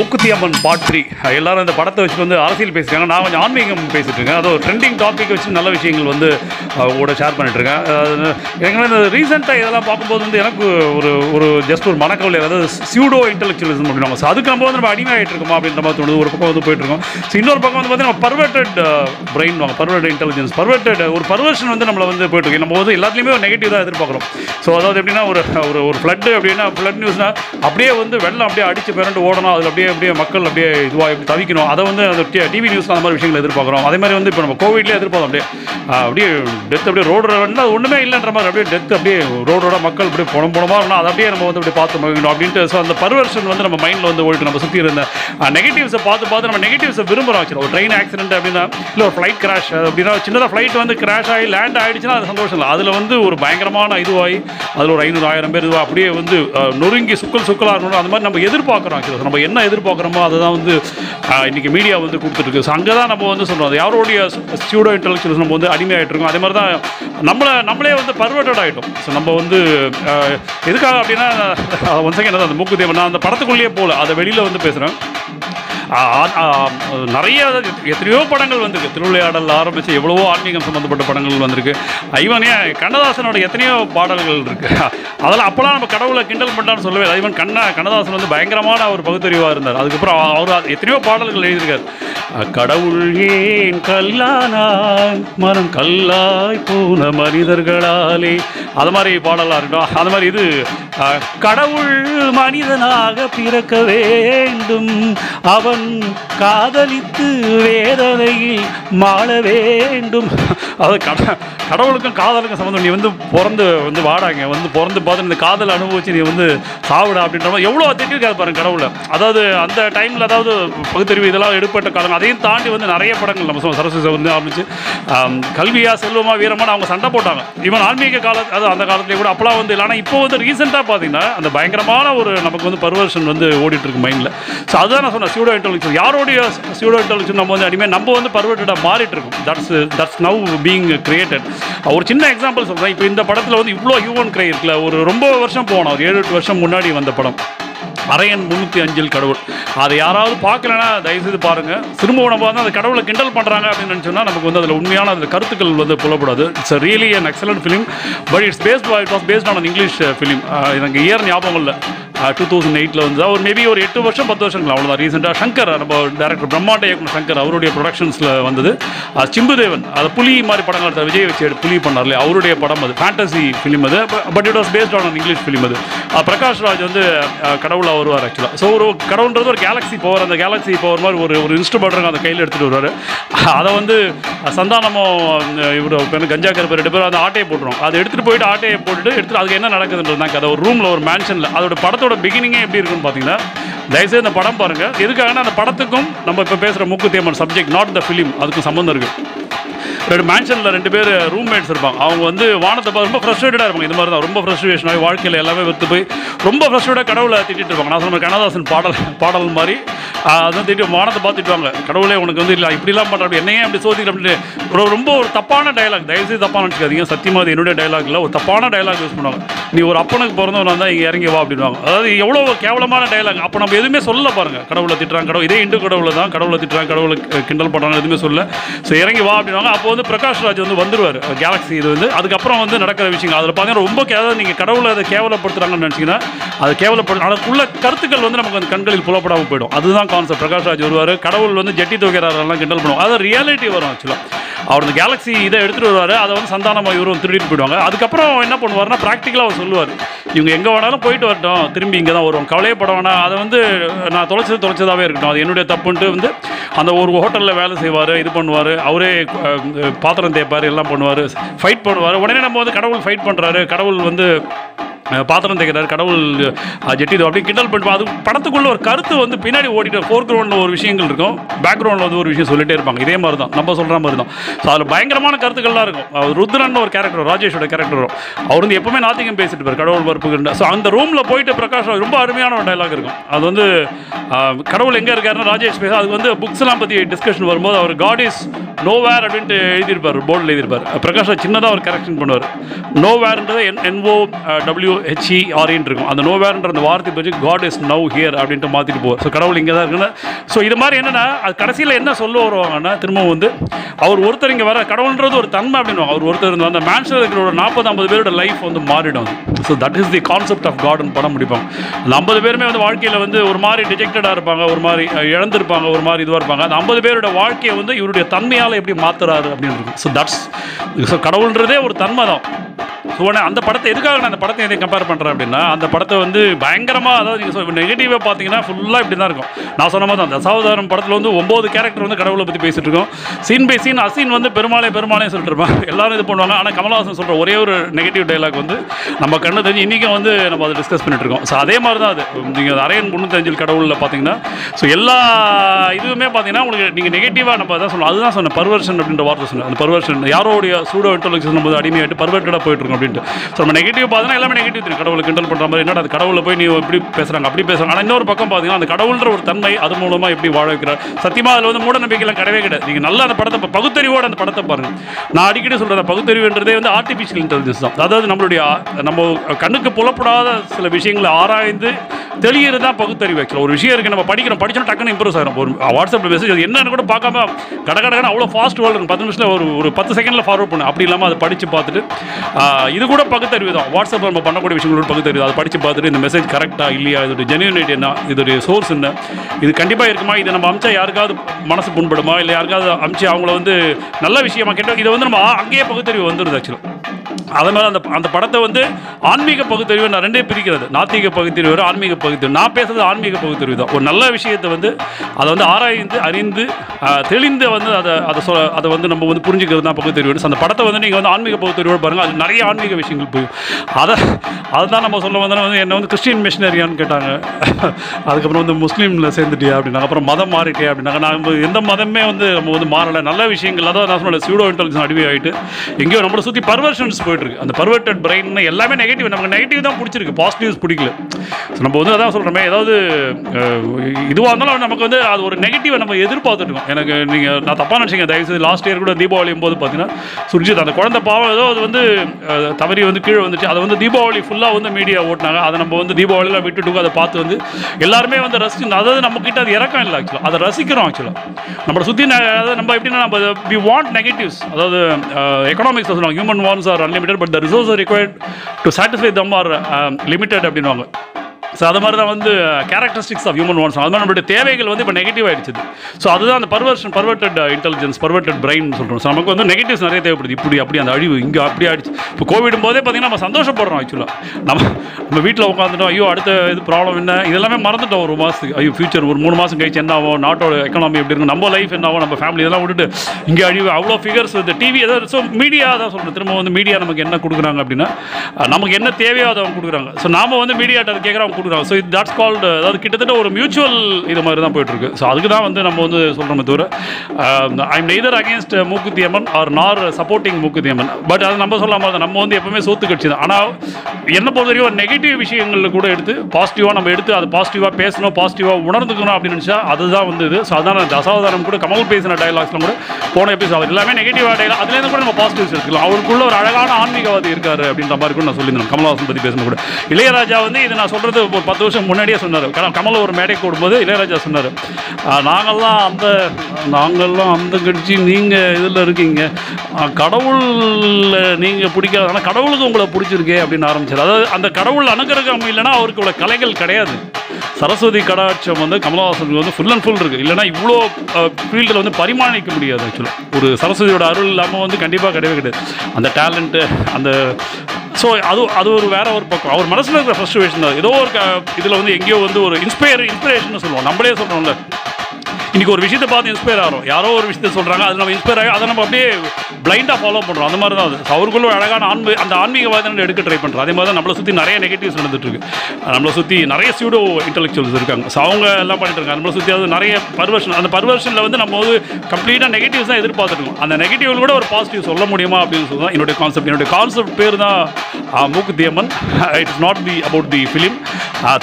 Mookuthi Amman part three எல்லாரும் இந்த படத்தை வச்சு வந்து அரசியல் பேசுகிறாங்க நான் கொஞ்சம் ஆன்மீகம் பேசிகிட்டு இருக்கேன் அது ஒரு ட்ரெண்டிங் டாபிக் வச்சு நல்ல விஷயங்கள் வந்து அவங்க கூட ஷேர் பண்ணிட்டுருக்கேன். அது எங்களை இந்த ரீசெண்டாக இதெல்லாம் பார்க்கும்போது வந்து எனக்கு ஒரு ஒரு ஜஸ்ட் ஒரு மனக்கவலை அதாவது சியூடோ இன்டெலெக்சுவலிசம் அப்படின்னாங்க ஸோ அதுக்கு நம்ம வந்து நம்ம அடிமையாகிட்டு இருக்கோமா அப்படின்ற மாதிரி தோணுது. ஒரு பக்கம் வந்து போயிட்டுருக்கோம் ஸோ இன்னொரு பக்கம் வந்து பார்த்தீங்கன்னா பர்வர்டட் பிரெயின் வாங்க பர்வர்டட் இன்டெலிஜென்ஸ் பர்வர்டட் ஒரு பர்வர்ஷன் வந்து நம்மளை வந்து போயிட்டு நம்ம வந்து எல்லாத்துலேயுமே ஒரு நெகட்டிவ் தான் எதிர்பார்க்குறோம். ஸோ அதாவது எப்படின்னா ஒரு ஒரு ஒரு ஃப்ளட்டு அப்படின்னா ஃப்ளட் நியூஸ்னால் அப்படியே வந்து வெள்ளம் அப்படியே அடித்து பிறண்டு ஓடணும். அதில் அப்படியே அப்படியே மக்கள் அப்படியே இதுவாக எப்படி தவிக்கணும். அதை வந்து அந்த டிவி நியூஸ்ல அந்த மாதிரி விஷயங்கள் எதிர்பார்க்குறோம். அதே மாதிரி வந்து இப்போ நம்ம கோவிட்லேயே எதிர்பார்த்தோம். அப்படியே அப்படியே டெத் அப்படியே ரோடு ரோடுனா ஒன்றுமே இல்லைன்ற மாதிரி அப்படியே டெத் அப்படியே ரோடு மக்கள் அப்படியே புணம் புணமாக இருந்தால் அதை அப்படியே நம்ம வந்து அப்படியே பார்த்து மகிழணும் அப்படின்ட்டு ஸோ அந்த பர்வர்ஷன் வந்து நம்ம மைண்டில் வந்து ஓடிட்டு நம்ம சுற்றி இருந்த நெகட்டிவ்ஸை பார்த்து பார்த்து நம்ம நெகட்டிவ்ஸை விரும்புகிறோம் ஆச்சு ஒரு ட்ரெயின் ஆக்சிடென்ட் அப்படின்னா இல்லை ஒரு ஃப்ளைட் கிராஷ் அப்படின்னா சின்னதாக ஃப்ளைட் வந்து கிராஷ் ஆகி லேண்ட் ஆகிடுச்சுன்னா அது சந்தோஷம் இல்லை. அதில் வந்து ஒரு பயங்கரமான இதுவாகி அதில் ஒரு ஐநூறு ஆயிரம் பேர் இதுவாக அப்படியே வந்து நொறுங்கி சுக்கல் சுக்கலாக இருக்கணும் அந்த மாதிரி நம்ம எதிர்பார்க்குறோம் ஆக்சுவலாக நம்ம என்ன எதிர்பார்க்குறோமோ அதை தான் வந்து இன்றைக்கி இன்னைக்கு மீடியா வந்து கொடுத்துருக்கு ஸோ அங்கே தான் நம்ம வந்து சொல்கிறோம் யாரோடைய ஸ்டூடோ இன்டெலெக்சுவல்ஸ் நம்ம வந்து அடிமையாகிட்டு இருக்கோம் அதே மாதிரி தான் நம்மளை நம்மளே வந்து பர்வர்டட் ஆகிட்டோம் ஸோ நம்ம வந்து எதுக்காக அப்படின்னா ஒன் செகண்ட் அந்த மூக்கு தேவன் நான் அந்த படத்துக்குள்ளேயே போகல. அதை வெளியில் வந்து பேசுகிறேன் நிறைய எத்தனையோ படங்கள் வந்திருக்கு. திருவிளையாடல் ஆரம்பித்து எவ்வளவோ ஆன்மீகம் சம்மந்தப்பட்ட படங்கள் வந்திருக்கு. ஐவன் ஏன் கண்ணதாசனோட எத்தனையோ பாடல்கள் இருக்கு. அதெல்லாம் அப்போலாம் நம்ம கடவுளை கிண்டல் பண்ணான்னு சொல்லவே இல்லை. ஐவன் கண்ணா கண்ணதாசன் வந்து பயங்கரமான ஒரு பகுத்தறிவாக இருந்தார். அதுக்கப்புறம் அவர் எத்தனையோ பாடல்கள் எழுதியிருக்கார். கடவுள் ஏன் கல்லானாய் மனம் கல்லாய் போன மனிதர்களாலே. அது மாதிரி பாடலாக இருக்கட்டும். அது மாதிரி இது கடவுள் மனிதனாக பிறக்க வேண்டும். அவன் காதலித்து வேதனையில் மாள வேண்டும். அது கட கடவுளுக்கும் காதலுக்கும் சம்மந்தம் நீ வந்து பிறந்து வந்து வாடாங்க. வந்து பிறந்து பார்த்து இந்த காதல் அனுபவிச்சு நீ வந்து சாவிடா அப்படின்ற மாதிரி எவ்வளோ திட்டிருக்காது பாருங்க கடவுளை. அதாவது அந்த டைமில் அதாவது பகுத்தறிவு இதெல்லாம் எடுப்பட்ட காலம் அதையும் தாண்டி வந்து நிறைய படங்கள் நம்ம சொல்லுவோம் சரஸ்வதி வந்து ஆரம்பிச்சு கல்வியாக கல்வியா செல்வமா வீரமான அவங்க சண்டை போட்டாங்க. ஈவன் ஆன்மீக கால அது அந்த காலத்துலேயே கூட அப்போலாம் வந்து இல்லை. ஆனால் இப்போ வந்து ரீசெண்டாக பார்த்தீங்கன்னா அந்த பயங்கரமான ஒரு நமக்கு வந்து பர்வர்ஷன் வந்து ஓடிட்டு இருக்கு மைண்டில் ஸோ அதுதான் நான் சொன்னேன் சூடோ இன்டெலிஜென்ஸ் யாரோடைய சியூடோ நம்ம வந்து அடிமையாக நம்ம வந்து பர்வர்டடாக மாறிட்டு இருக்கோம் that's that's now being created ஒரு சின்ன எக்ஸாம்பிள் சொல்கிறேன் இப்போ இந்த படத்தில் வந்து இவ்வளோ ஹியூமன் கிரை இருக்குல்ல. ஒரு ரொம்ப வருஷம் போனோம். ஒரு ஏழு எட்டு வருஷம் முன்னாடி வந்த படம். அரையன் முந்நூற்றி அஞ்சில் கடவுள். அதை யாராவது பார்க்கலன்னா தயவுசெய்து பாருங்கள் திரும்ப நம்ம வந்து அந்த கடவுளை கிண்டல் பண்ணுறாங்க அப்படின்னு நினச்சோன்னா நமக்கு வந்து அதில் உண்மையான அதில் கருத்துக்கள் வந்து புலப்படாது. It's really an excellent film but it's based it was based on English film எனக்கு இயர் ஞாபகம் இல்லை. டூ தௌசண்ட் எயிட்டில் வந்து அவர் மேபி ஒரு எட்டு வருஷம் பத்து வருஷங்களா அவ்வளோதான் ரீசெண்டாக சங்கர் நம்ம டேரக்டர் பிரம்மாண்ட இயக்குனர் சங்கர் அவருடைய ப்ரொடக்ஷன்ஸில் வந்தது. Uh, சிம்புதேவன் அது புலி மாதிரி படங்கள் எடுத்த விஜய் வச்சு எடுத்து புலி பண்ணார் இல்லையா அவருடைய படம் அது. ஃபேண்டசி ஃபிலிம் அது but it was based on English film அது. Uh, பிரகாஷ் ராஜ் வந்து uh, கடவுள் அவர் வருவார் ஆக்சுவலாக ஸோ ஒரு கடவுள்ன்றது ஒரு கேலக்ஸி பவர் அந்த கேலக்ஸி பவர் மாதிரி ஒரு ஒரு இன்ஸ்ட்ருமெண்ட் அந்த கையில் எடுத்துகிட்டு வருவார். அதை வந்து சந்தானமும் இவர் கஞ்சா கருப்பு ரெண்டு பேரும் அந்த ஆட்டையை போட்டுரும். அதை எடுத்துகிட்டு போயிட்டு ஆட்டையை போட்டுட்டு எடுத்துட்டு அதுக்கு என்ன நடக்குதுன்றது தான் கதை. ஒரு ரூமில் ஒரு மேன்ஷனில் அதோட படத்தோட பிகினிங்கே எப்படி இருக்குன்னு பார்த்தீங்கன்னா தயவுசெய்து இந்த படம் பாருங்கள் எதுக்காகனா அந்த படத்துக்கும் நம்ம இப்போ பேசுகிற Mookuthi Amman subject not the film அதுக்கும் சம்மந்தம் இருக்குது ரெண்டு மேன்ஷனில் ரெண்டு பேர் ரூம்மேட்ஸ் இருப்பாங்க. அவங்க வந்து வானத்தை பார்த்து ரொம்ப ஃப்ரஸ்ட்ரேட்டடாக இருப்பாங்க. இது மாதிரி தான் ரொம்ப ஃப்ரஸ்ட்ரேஷன் ஆகி வாழ்க்கையில் எல்லாமே வெத்து போய் ரொம்ப ஃப்ரஸ்ட்ரேட்டாக கடவுளை திட்டிட்டு இருப்பாங்க. நான் சொன்ன கண்ணதாசன் பாடல் பாடல் மாதிரி அதான் திட்டி வானத்தை பார்த்துட்டுவாங்க கடவுளே உனக்கு வந்து இல்லை இப்படிலாம் பண்ணுற அப்படி என்னையே அப்படி சோதிக்கிற அப்படின்னு ஒரு ரொம்ப ஒரு தப்பான டயலாக் தயவுசெய்து தப்பான நினச்சிக்காதீங்க. சத்தியமாக அது என்னுடைய டயலாகில் ஒரு தப்பான டயலாக் யூஸ் பண்ணுவாங்க. நீ ஒரு அப்பனுக்கு பிறந்தவன் தான் இங்கே இறங்கி வா அப்படின்வாங்க அதாவது எவ்வளோ கேவலமான டயலாக் அப்போ நம்ம எதுவுமே சொல்ல பாருங்க. கடவுளை திட்டுறாங்க கடவுள் இதே இண்டு கடவுளை தான் கடவுளை திட்டுறாங்க கடவுளை கிண்டல் பண்ணுறாங்க எதுவுமே சொல்ல ஸோ இறங்கி வா அப்படின்வாங்க அப்போ வந்து பிரகாஷ் ராஜ் வந்து வந்துருவார். கேலக்ஸி இது வந்து. அதுக்கப்புறம் வந்து நடக்கிற விஷயங்கள். அதில் பார்த்தீங்கன்னா ரொம்ப கே- அதாவது நீங்கள் கடவுளை அதை கேவலப்படுத்துறாங்கன்னு நினச்சிங்கன்னா அது கேவலப்படு அதுக்குள்ள கருத்துக்கள் வந்து நமக்கு அந்த கண்களில் புலப்படாமல் போயிடும். அதுதான் கான்செப்ட் பிரகாஷ் ராஜ் வருவார். கடவுள் வந்து ஜெட்டி துவைக்கிறாரெல்லாம் கிண்டல் பண்ணுவோம் அது ரியாலிட்டி வரும் ஆக்சுவலாக அவர் இந்த கேலக்ஸி இதை எடுத்துகிட்டு வருவார். அதை வந்து சந்தானமாக இவரும் திருடிட்டு போயிடுவாங்க. அதுக்கப்புறம் என்ன பண்ணுவார்னா ப்ராக்டிக்கலாக அவர் சொல்லுவார். இவங்க எங்கே வேணாலும் போயிட்டு வரட்டும். திரும்பி இங்கே தான் வருவோம். கவலையப்பட வேணாம். அதை வந்து நான் தொலைச்சது தொலைச்சதாகவே இருக்கட்டும். அது என்னுடைய தப்புன்ட்டு வந்து அந்த ஒரு ஹோட்டலில் வேலை செய்வார் இது பண்ணுவார். அவரே பாத்திரம் தேய்ப்பார் எல்லாம் பண்ணுவார். ஃபைட் பண்ணுவார். உடனே நம்ம வந்து கடவுள் ஃபைட் பண்ணுறாரு கடவுள் வந்து பாத்திரம் தேய்க்கிறாரு கடவுள் ஜெட்டி அப்படி கிண்டல் பண்ணுவோம் அது படத்துக்குள்ள ஒரு கருத்து வந்து பின்னாடி ஓடிட்டு ஃபோர் கிரவுண்டில் ஒரு விஷயங்கள் இருக்கும். பேக்ரவுண்டில் வந்து ஒரு விஷயம் சொல்லிட்டே இருப்பாங்க. இதே மாதிரி தான் நம்ம சொல்கிற மாதிரி தான் ஸோ அதில் பயங்கரமான கருத்துக்கள்லாம் இருக்கும். ருத்ரன் ஒரு கேரக்டர் ராஜேஷோட கேரக்டர் வரும். அவர் வந்து எப்பவுமே நாத்திகம் பேசிட்டு இருப்பார். கடவுள் பருப்புக்கு ஸோ அந்த ரூமில் போயிட்டு பிரகாஷ் ரொம்ப அருமையான ஒரு டைலாக் இருக்கும். அது வந்து கடவுள் எங்கே இருக்காருன்னா ராஜேஷ் பேச அது வந்து புக்ஸ்லாம் பற்றி டிஸ்கஷன் வரும்போது அவர் காட் இஸ் நோ வேர் அப்படின்ட்டு எழுதியிருப்பார் போர்டில் எழுதியிருப்பார். பிரகாஷ் சின்னதாக ஒரு கரெக்ஷன் பண்ணுவார். நோ வேர்ன்றது என் என்ஓ டபிள்யூ ஹெச்இஆர்இன் இருக்கும் அந்த நோவேர்ன்ற அந்த வார்த்தை பற்றி காட் இஸ் நவ் ஹியர் அப்படின்ட்டு மாற்றிட்டு போவார் ஸோ கடவுள் இங்கே தான் இருக்குன்னு. ஸோ இது மாதிரி என்னென்னா அது கடைசியில் என்ன சொல்ல வருவாங்கன்னா திரும்பவும் வந்து அவர் ஒருத்தர் இங்கே வர கடவுள்ன்றது ஒரு தன்மை அப்படின்னு அவர் ஒருத்தர் இருந்தால் அந்த மேன்ஷன் இருக்கிற நாற்பது ஐம்பது பேரோட லைஃப் வந்து மாறிடும் so that is the concept of காட்னு படம் முடிப்பாங்க அந்த ஐம்பது பேருமே வந்து வாழ்க்கையில் வந்து ஒரு மாதிரி டிஜெக்டடாக இருப்பாங்க ஒரு மாதிரி இழந்திருப்பாங்க ஒரு மாதிரி இதுவாக இருப்பாங்க. அந்த ஐம்பது பேரோட வாழ்க்கையை வந்து இவருடைய தன்மையால் எப்படி மாத்துறாரு அப்படின்னு ஸோ தட்ஸ் ஸோ கடவுள்ன்றதே ஒரு தன்மை தான் ஸோ அந்த படத்தை எதுக்காக நான் அந்த படத்தை எதை கம்பேர் பண்ணுறேன் அப்படின்னா அந்த படத்தை வந்து பயங்கரமாக அதாவது நீங்கள் நெகட்டிவாக பார்த்தீங்கன்னா ஃபுல்லாக இப்படி தான் இருக்கும். நான் சொன்ன மாதிரி தான் தசாவதாரம் படத்தில் வந்து ஒம்பது கேரக்டர் வந்து கடவுளை பற்றி பேசிட்டு இருக்கோம். சீன் பை சீன் அசீன் வந்து பெருமாளே பெருமாளே சொல்லிட்டு இருப்பான் எல்லாரும் இது பண்ணுவாங்க. ஆனால் கமலஹாசன் சொல்கிற ஒரே ஒரு நெகட்டிவ் டைலாக் வந்து நம்ம கண்ணு தெரிஞ்சு இன்றைக்கும் வந்து நம்ம அதை டிஸ்கஸ் பண்ணிட்டு இருக்கோம். ஸோ அதே மாதிரி தான் அது. நீங்கள் அரையன் முந்நூற்றஞ்சில் கடவுளில் பார்த்தீங்கன்னா ஸோ எல்லா இதுவுமே பார்த்தீங்கன்னா உங்களுக்கு நீங்கள் நெகட்டிவாக நம்ம அதான் சொல்லணும் அதுதான் சொன்னேன் பர்வர்ஷன் அப்படின்ற வார்த்தை சொன்னேன். அந்த பர்வர்ஷன் யாரோடைய சூடோ இன்டலெக்ஷன் நம்ம அடிமையாகிட்டு பர்வர்ட்டடாக போயிட்டு இருக்கோம் அப்படின்னு. அப்படின்ட்டு ஸோ நம்ம நெகட்டிவ் பார்த்தீங்கன்னா எல்லாமே நெகட்டிவ் தெரியும். கடவுளை கிண்டல் பண்ணுற மாதிரி. என்னடா அது கடவுளை போய் நீ இப்படி பேசுகிறாங்க அப்படி பேசுகிறாங்க ஆனால் இன்னொரு பக்கம் பார்த்தீங்கன்னா அந்த கடவுள்ன்ற ஒரு தன்மை அது மூலமாக எப்படி வாழ வைக்கிறார்? சத்தியமாக அதில் வந்து மூட நம்பிக்கைலாம் கிடையவே கிடையாது. நீங்கள் நல்லா அந்த படத்தை ப- பகுத்தறிவோட அந்த படத்தை பாருங்கள் நான் அடிக்கடி சொல்கிறேன் பகுத்தறிவுன்றதே வந்து ஆர்டிஃபிஷியல் இன்டெலிஜென்ஸ் தான். அதாவது நம்மளுடைய நம்ம கண்ணுக்கு புலப்படாத சில விஷயங்களை ஆராய்ந்து தெளிகிறது தான் பகுத்தறிவு ஆக்சுவலாக ஒரு விஷயம் இருக்குது நம்ம படிக்கிறோம். படிச்சோம் டக்குன்னு இம்ப்ரூவ் ஆகிடும் ஒரு வாட்ஸ்அப்பில் மெசேஜ் என்னன்னு கூட பார்க்காம கடை கடகடன்னு அவ்வளோ ஃபாஸ்ட் வேர்ல்டு பத்து நிமிஷத்தில் ஒரு ஒரு பத்து செகண்டில் ஃபார்வர்ட் பண்ணு. அப்படி இல்லாமல் அதை படித்து பார்த்துட்டு இது கூட பகுத்தறிவு தான் வாட்ஸ்அப்பில் நம்ம பண்ணக்கூடிய விஷயங்களோட பகுத்தறிவு. அதை படித்து பார்த்துட்டு இந்த மெசேஜ் கரெக்டாக இல்லையா இதோட ஜென்யூனிட்டி என்ன இதோடைய சோர்ஸ் என்ன இது கண்டிப்பாக இருக்குமா? இதை நம்ம அமிச்சா யாருக்காவது மனசு புண்படுமா? இல்லை யாருக்காவது அமிச்சு அவங்கள வந்து நல்ல விஷயமா கேட்டோம் இதை வந்து நம்ம அங்கேயே பகுத்தறிவு வந்துடுது ஆக்சுவலாக அதனால் அந்த அந்த படத்தை வந்து ஆன்மீக பகுத்தறிவு நான் ரெண்டே பிரிக்கிறது. நாத்திக பகுத்தறிவு வேறு ஆன்மீக பகுத்தறிவு. நான் பேசுறது ஆன்மீக பகுத்தறிவு தான். ஒரு நல்ல விஷயத்தை வந்து அதை வந்து ஆராய்ந்து அறிந்து தெளிந்து வந்து அதை அதை சொ அதை வந்து நம்ம வந்து புரிஞ்சுக்கிறது தான் பகுத்தறிவு. அந்த படத்தை வந்து நீங்கள் வந்து ஆன்மீக பகுத்தறிவோடு பாருங்கள் அது நிறைய ஆன்மீக விஷயங்கள் போய். அதை அதுதான் நம்ம சொல்ல வந்தோன்னா வந்து என்னை வந்து கிறிஸ்டின் மிஷினரியான்னு கேட்டாங்க. அதுக்கப்புறம் வந்து முஸ்லீமில் சேர்ந்துட்டியா அப்படின்னாங்க. அப்புறம் மதம் மாறிட்டியா அப்படின்னாங்க. நான் எந்த மதமே வந்து நம்ம வந்து மாறலை. நல்ல விஷயங்கள் அதான் நான் சொன்னேன் சூடோ இன்டெலிஜென்ஸ் அடிவே ஆகிட்டு எங்கேயோ நம்மளை சுற்றி பர்வர்ஷன்ஸ் போயிட்டு இருக்குது அந்த பர்வர்டட் பிரெயின்னு எல்லாமே நெகட்டிவ் நமக்கு நெகட்டிவ் தான் பிடிச்சிருக்கு. பாசிட்டிவ்ஸ் பிடிக்கல. நம்ம வந்து அதான் சொல்கிறோமே ஏதாவது இதுவாக இருந்தாலும் நமக்கு வந்து அது ஒரு நெகட்டிவை நம்ம எதிர்பார்த்துருக்கோம் எனக்கு நீங்கள் நான் தப்பாக நினச்சிங்க. தயவுசெய்து லாஸ்ட் இயர் கூட தீபாவளி போது பார்த்தீங்கன்னா சுர்ஜித் அந்த குழந்தை பாவம் ஏதோ அது வந்து தவறி வந்து கீழே வந்துச்சு. அதை வந்து தீபாவளி ஃபுல்லாக வந்து மீடியா ஓட்டினாங்க. அதை நம்ம வந்து தீபாவளியில் விட்டுட்டு அதை பார்த்து வந்து எல்லாருமே வந்து ரசி அதாவது நம்ம அது இறக்கம் இல்லை ஆக்சுவலாக அதை ரசிக்கிறோம் ஆக்சுவலாக நம்மளை சுற்றி அதாவது நம்ம எப்படின்னா நம்ம வி வாண்ட் நெகட்டிவ்ஸ் அதாவது எக்கனாமிக்ஸ் சொல்லுவாங்க human wants are unlimited but the resource required to satisfy them are limited அப்படின்வாங்க ஸோ அது மாதிரி தான் வந்து கேரக்டரிஸ்டிக்ஸ் ஆஃப் ஹியூமன் வான்ஸ் அது மாதிரி நம்மளுடைய தேவைகள் வந்து இப்போ நெகட்டிவ் ஆகிடுச்சு ஸோ அதுதான் அந்த perversion perverted intelligence perverted brain சொல்கிறோம் ஸோ நமக்கு வந்து நெகட்டிவ்ஸ் நிறைய தேவைப்படுது. இப்படி அப்படி அந்த அழிவு இங்கே அப்படி ஆகிடுச்சு இப்போ கோவிடும் போதே பார்த்தீங்கன்னா நம்ம சந்தோஷப்படுறோம் ஆக்சுவலாக நம்ம நம்ம வீட்டில் உட்காந்துட்டோம் ஐயோ அடுத்த இது ப்ராப்ளம் என்ன? இதெல்லாமே மறந்துட்டோம் ஒரு மாதத்துக்கு ஐயோ ஃபியூச்சர் ஒரு மூணு மாதம் கழிச்சு என்ன ஆகும்? நாட்டோட எக்கனாமி எப்படி இருக்கும் நம்ம லைஃப் என்ன ஆகும்? நம்ம ஃபேமிலி இதெல்லாம் விட்டுட்டு இங்கே அழிவு அவ்வளோ ஃபிகர்ஸ் இந்த டிவி ஏதாவது ஸோ மீடியா தான் சொல்கிறேன் திரும்ப வந்து மீடியா நமக்கு என்ன கொடுக்குறாங்க அப்படின்னா நமக்கு என்ன தேவையோ அதை அவங்க கொடுக்குறாங்க. ஸோ நாம வந்து மீடியாட்ட அதை கேட்குறவங்க கொடுக்குறாங்க. ஸோ இது தட்ஸ் கால்டு அதாவது கிட்டத்தட்ட ஒரு மியூச்சுவல் இது மாதிரி தான் போயிட்டு இருக்கு. ஸோ அதுக்கு தான் வந்து நம்ம வந்து சொல்கிறோமே தவிர I'm neither against Mookuthi Amman R நார் சப்போர்ட்டிங் மூக்குத்தி அம்மன். பட் அது நம்ம சொல்லாம தான். நம்ம வந்து எப்பவுமே சோத்து கட்சி தான். ஆனால் என்ன பொறுத்த வரைக்கும் நெகட்டிவ் விஷயங்களில் கூட எடுத்து பாசிட்டிவாக நம்ம எடுத்து அது பாசிட்டிவாக பேசணும் பாசிட்டிவாக உணர்ந்துக்கணும் அப்படின்னு நினச்சா அதுதான் வந்து இது. ஸோ அதான் தசாவதாரம் கூட கமல் பேசின டைலாக்ஸில் கூட போன எபிசோட் எல்லாமே நெகட்டிவாக டைலாக் அதுலேருந்து கூட நம்ம பாசிட்டிவ்ஸ் எடுத்துக்கலாம். அவருக்குள்ள ஒரு அழகான ஆன்மீகவாதி இருக்காரு அப்படின்ற மாதிரி கூட நான் சொல்லியிருந்தேன். கமல்ஹாசன் பற்றி பேசணும் கூட. இளையராஜா வந்து இது நான் சொல்கிறது ஒரு பத்து வருஷம் முன்னாடியே சொன்னார். க- கமல் ஒரு மேடை கூடும்போது இளையராஜா சொன்னார். நாங்கள்லாம் அந்த நாங்கள்லாம் அந்த கட்சி நீங்கள் இதில் இருக்கீங்க. கடவுள் நீங்கள் பிடிக்காது ஆனால் கடவுளுக்கு உங்களை பிடிச்சிருக்கே அப்படின்னு ஆரம்பிச்சார். அதாவது அந்த கடவுள் அனுகிரகம் இல்லைன்னா அவருக்கு இவ்வளோ கலைகள் கிடையாது. சரஸ்வதி கடாட்சம் வந்து கமலஹாசனுக்கு வந்து ஃபுல் அண்ட் ஃபுல் இருக்குது இல்லைன்னா இவ்வளோ ஃபீல்டில் வந்து பரிமாணிக்க முடியாது ஆக்சுவலாக ஒரு சரஸ்வதியோட அருள் இல்லாமல் வந்து கண்டிப்பாக கிடையவே கிடையாது. அந்த டேலண்ட்டு அந்த ஸோ அது அது ஒரு வேற ஒரு பக்கம். அவர் மனசில் இருக்கிற ஃப்ரஸ்ட்ரேஷன் தான். ஏதோ ஒரு இதில் வந்து எங்கேயோ வந்து ஒரு இன்ஸ்பயர் இன்ஸ்பிரேஷன் சொல்லுவோம். நம்மளே சொல்கிறோம்ல இன்னைக்கு ஒரு விஷயத்தை பார்த்து இன்ஸ்பயர் ஆகிறோம் யாரோ ஒரு விஷயத்தை சொல்கிறாங்க அது நம்ம இன்ஸ்பயர் ஆகி அதை நம்ம அப்படியே பிளைண்டாக ஃபாலோ பண்ணுறோம் அந்த மாதிரி தான் அது. அவருக்குள்ள ஒரு அழகான ஆன்மீ அந்த ஆன்மீகவாதம் எடுக்க ட்ரை பண்ணுறோம் அதே மாதிரி தான் நம்மளை சுற்றி நிறைய நெகட்டிவ்ஸ் நடந்துட்டுருக்கு. நம்மளை சுற்றி நிறைய சூடோ இன்டெலெக்சுவல்ஸ் இருக்காங்க. ஸோ அவங்க எல்லாம் பண்ணிட்டு இருக்காங்க. நம்மளை சுற்றி அது நிறைய பர்வர்ஷன் அந்த பர்வர்ஷனில் வந்து நம்ம வந்து கம்ப்ளீட்டாக நெகட்டிவ்ஸ் தான் எதிர்பார்த்துருக்கோம் அந்த நெகட்டிவ் கூட ஒரு பாசிட்டிவ் சொல்ல முடியுமா அப்படின்னு சொல்லி தான் என்னுடைய கான்செப்ட் என்னுடைய கான்செப்ட் பேர் தான் Mookuthi Amman. It's not the about the film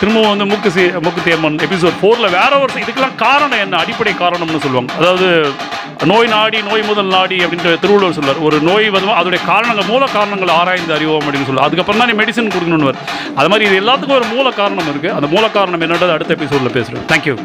திரும்பவும் வந்து மூக்கு சி தேமன் எபிசோட் ஃபோரில் வேற ஒரு இதுக்கெல்லாம் காரணம் என்ன? அடி அடிப்படை காரணம்னு சொல்லுவாங்க. அதாவது நோய் நாடி நோய் முதல் நாடி அப்படின்ற திருவள்ளுவர் சொல்லுவார் ஒரு நோய் வந்து அதோடைய காரணங்கள் மூல காரணங்கள் ஆராய்ந்து அறிவோம் அப்படின்னு சொல்லுவார். அதுக்கப்புறம் தான் நீ மெடிசன் கொடுக்கணும்னு அது மாதிரி இது எல்லாத்துக்கும் ஒரு மூல காரணம் இருக்குது அந்த மூல காரணம் என்னன்றது அடுத்த எபிசோடில் பேசுகிறேன் தேங்க்யூ